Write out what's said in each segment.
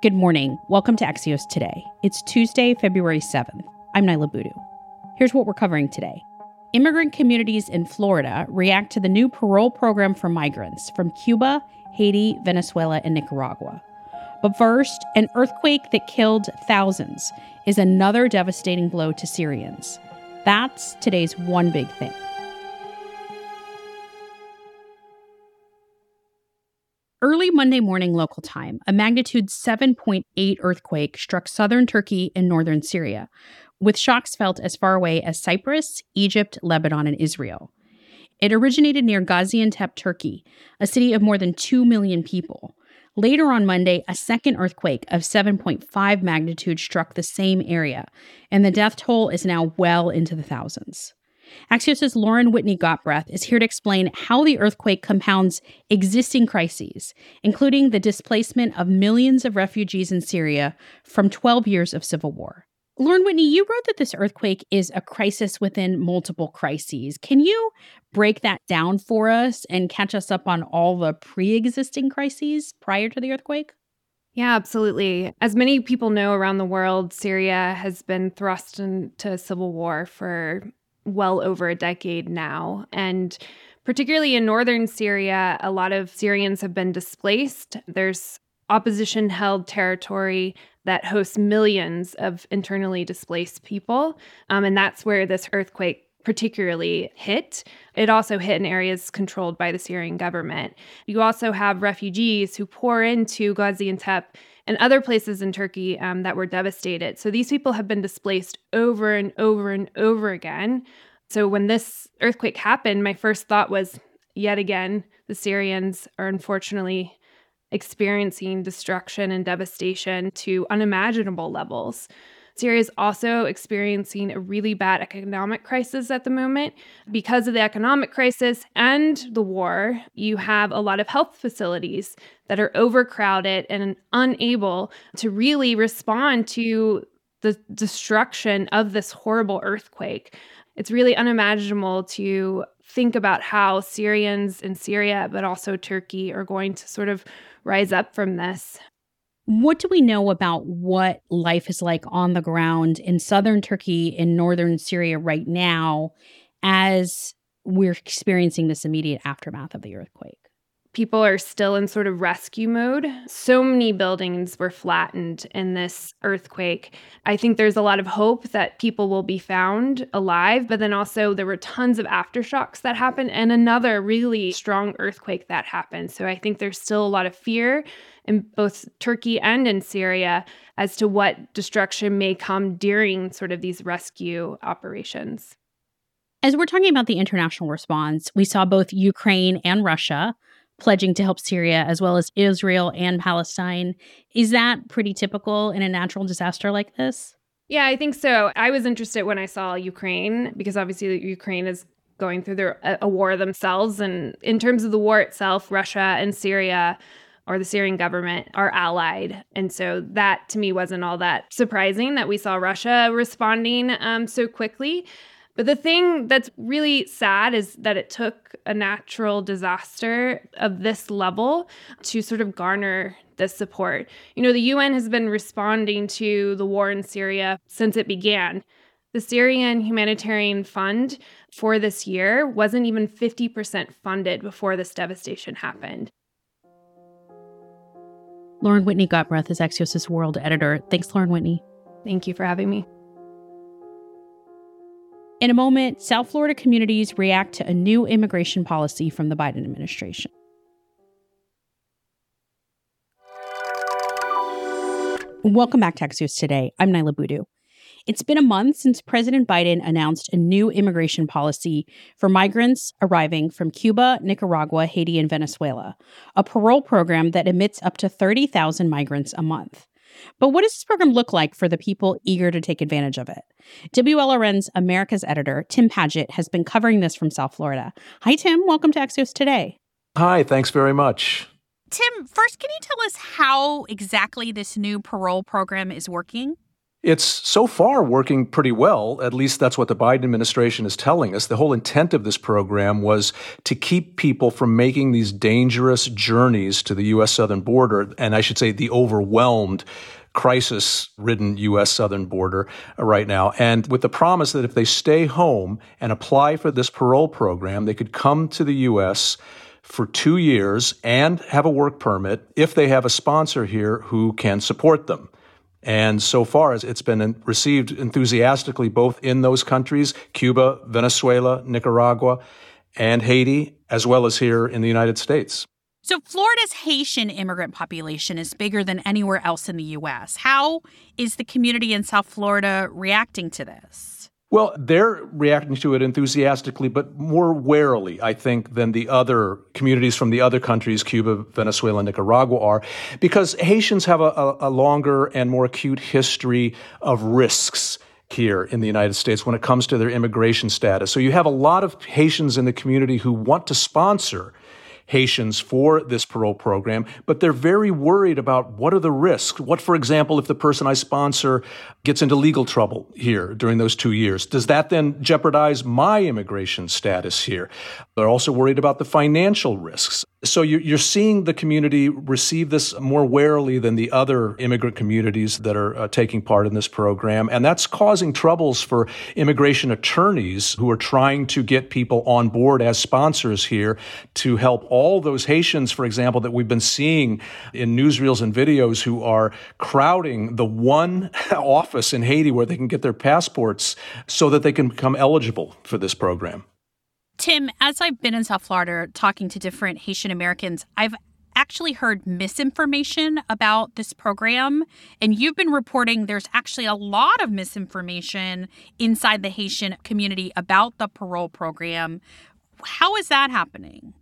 Good morning. Welcome to Axios Today. It's Tuesday, February 7th. I'm Niala Boodhoo. Here's what we're covering today. Immigrant communities in Florida react to the new parole program for migrants from Cuba, Haiti, Venezuela, and Nicaragua. But first, an earthquake that killed thousands is another devastating blow to Syrians. That's today's one big thing. Early Monday morning local time, a magnitude 7.8 earthquake struck southern Turkey and northern Syria, with shocks felt as far away as Cyprus, Egypt, Lebanon, and Israel. It originated near Gaziantep, Turkey, a city of more than 2 million people. Later on Monday, a second earthquake of 7.5 magnitude struck the same area, and the death toll is now well into the thousands. Axios' Lauren Whitney Gottbrath is here to explain how the earthquake compounds existing crises, including the displacement of millions of refugees in Syria from 12 years of civil war. Lauren Whitney, you wrote that this earthquake is a crisis within multiple crises. Can you break that down for us and catch us up on all the pre existing crises prior to the earthquake? Yeah, absolutely. As many people know around the world, Syria has been thrust into civil war for well over a decade now. And particularly in northern Syria, a lot of Syrians have been displaced. There's opposition held territory that hosts millions of internally displaced people. Um, and that's where this earthquake particularly hit. It also hit in areas controlled by the Syrian government. You also have refugees who pour into Gaziantep and other places in Turkey um, that were devastated. So these people have been displaced over and over and over again. So when this earthquake happened, my first thought was yet again, the Syrians are unfortunately experiencing destruction and devastation to unimaginable levels. Syria is also experiencing a really bad economic crisis at the moment. Because of the economic crisis and the war, you have a lot of health facilities that are overcrowded and unable to really respond to the destruction of this horrible earthquake. It's really unimaginable to think about how Syrians in Syria, but also Turkey, are going to sort of rise up from this. What do we know about what life is like on the ground in southern Turkey in northern Syria right now as we're experiencing this immediate aftermath of the earthquake? people are still in sort of rescue mode. So many buildings were flattened in this earthquake. I think there's a lot of hope that people will be found alive, but then also there were tons of aftershocks that happened and another really strong earthquake that happened. So I think there's still a lot of fear in both Turkey and in Syria as to what destruction may come during sort of these rescue operations. As we're talking about the international response, we saw both Ukraine and Russia pledging to help Syria as well as Israel and Palestine. Is that pretty typical in a natural disaster like this? Yeah, I think so. I was interested when I saw Ukraine because obviously Ukraine is going through their, a, a war themselves. And in terms of the war itself, Russia and Syria or the Syrian government are allied. And so that to me wasn't all that surprising that we saw Russia responding um, so quickly. But the thing that's really sad is that it took a natural disaster of this level to sort of garner this support. You know, the UN has been responding to the war in Syria since it began. The Syrian Humanitarian Fund for this year wasn't even 50% funded before this devastation happened. Lauren Whitney Gottbrath is Axios' world editor. Thanks, Lauren Whitney. Thank you for having me. In a moment, South Florida communities react to a new immigration policy from the Biden administration. Welcome back to Axios Today. I'm Niala Boodhoo. It's been a month since President Biden announced a new immigration policy for migrants arriving from Cuba, Nicaragua, Haiti, and Venezuela, a parole program that admits up to 30,000 migrants a month. But what does this program look like for the people eager to take advantage of it? WLRN's America's editor, Tim Padgett, has been covering this from South Florida. Hi, Tim. Welcome to Axios Today. Hi, thanks very much. Tim, first, can you tell us how exactly this new parole program is working? It's so far working pretty well. At least that's what the Biden administration is telling us. The whole intent of this program was to keep people from making these dangerous journeys to the U.S. southern border, and I should say the overwhelmed crisis ridden U.S. southern border right now. And with the promise that if they stay home and apply for this parole program, they could come to the U.S. for two years and have a work permit if they have a sponsor here who can support them. And so far, it's been received enthusiastically both in those countries Cuba, Venezuela, Nicaragua, and Haiti, as well as here in the United States. So, Florida's Haitian immigrant population is bigger than anywhere else in the U.S. How is the community in South Florida reacting to this? Well, they're reacting to it enthusiastically, but more warily, I think, than the other communities from the other countries, Cuba, Venezuela, Nicaragua, are, because Haitians have a, a, longer and more acute history of risks here in the United States when it comes to their immigration status. So you have a lot of Haitians in the community who want to sponsor Haitians for this parole program, but they're very worried about what are the risks. What, for example, if the person I sponsor gets into legal trouble here during those two years? Does that then jeopardize my immigration status here? They're also worried about the financial risks. So you're seeing the community receive this more warily than the other immigrant communities that are uh, taking part in this program. And that's causing troubles for immigration attorneys who are trying to get people on board as sponsors here to help all those Haitians, for example, that we've been seeing in newsreels and videos who are crowding the one office in Haiti where they can get their passports so that they can become eligible for this program. Tim, as I've been in South Florida talking to different Haitian Americans, I've actually heard misinformation about this program. And you've been reporting there's actually a lot of misinformation inside the Haitian community about the parole program. How is that happening?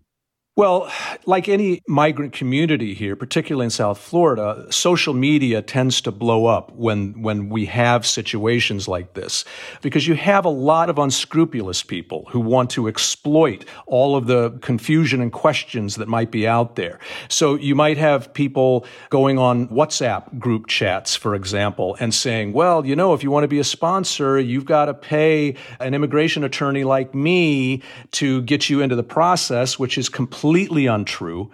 Well, like any migrant community here, particularly in South Florida, social media tends to blow up when, when we have situations like this because you have a lot of unscrupulous people who want to exploit all of the confusion and questions that might be out there. So you might have people going on WhatsApp group chats, for example, and saying, well, you know, if you want to be a sponsor, you've got to pay an immigration attorney like me to get you into the process, which is completely completely untrue.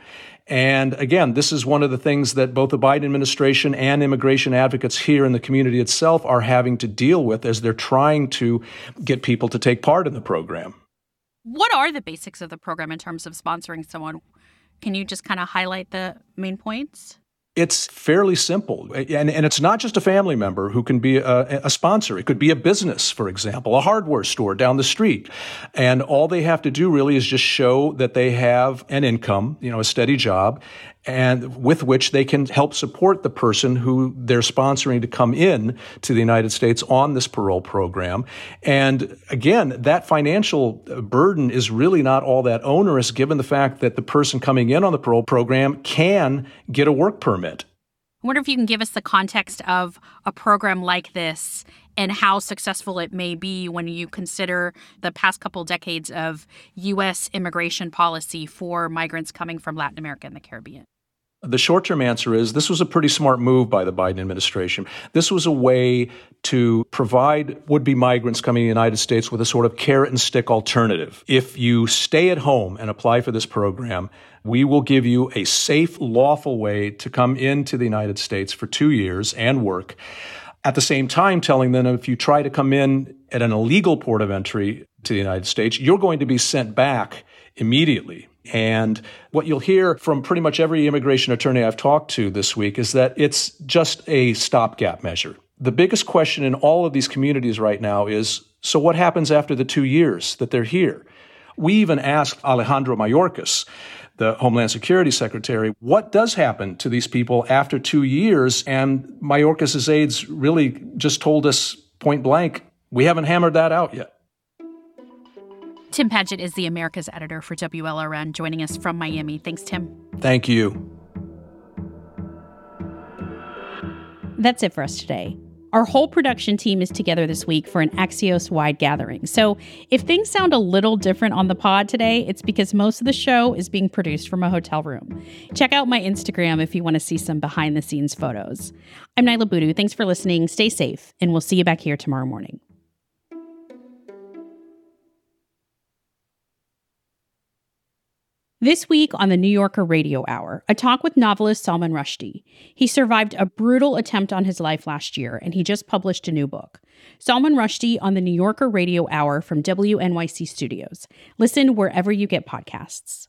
And again, this is one of the things that both the Biden administration and immigration advocates here in the community itself are having to deal with as they're trying to get people to take part in the program. What are the basics of the program in terms of sponsoring someone? Can you just kind of highlight the main points? It's fairly simple. And, and it's not just a family member who can be a, a, sponsor. It could be a business, for example, a hardware store down the street. And all they have to do really is just show that they have an income, you know, a steady job, and with which they can help support the person who they're sponsoring to come in to the United States on this parole program. And again, that financial uh, burden is really not all that onerous given the fact that the person coming in on the parole program can get a work permit. I wonder if you can give us the context of a program like this and how successful it may be when you consider the past couple decades of U.S. immigration policy for migrants coming from Latin America and the Caribbean. The short term answer is this was a pretty smart move by the Biden administration. This was a way to provide would be migrants coming to the United States with a sort of carrot and stick alternative. If you stay at home and apply for this program, we will give you a safe, lawful way to come into the United States for two years and work. At the same time, telling them if you try to come in at an illegal port of entry to the United States, you're going to be sent back immediately and what you'll hear from pretty much every immigration attorney I've talked to this week is that it's just a stopgap measure. The biggest question in all of these communities right now is so what happens after the two years that they're here? We even asked Alejandro Mayorkas, the Homeland Security Secretary, what does happen to these people after two years? And Mayorkas' aides really just told us point blank, we haven't hammered that out yet. Tim Padgett is the America's editor for WLRN, joining us from Miami. Thanks, Tim. Thank you. That's it for us today. Our whole production team is together this week for an Axios wide gathering. So if things sound a little different on the pod today, it's because most of the show is being produced from a hotel room. Check out my Instagram if you want to see some behind the scenes photos. I'm Niala Boodhoo. Thanks for listening. Stay safe, and we'll see you back here tomorrow morning. This week on the New Yorker Radio Hour, a talk with novelist Salman Rushdie. He survived a brutal attempt on his life last year, and he just published a new book. Salman Rushdie on the New Yorker Radio Hour from WNYC Studios. Listen wherever you get podcasts.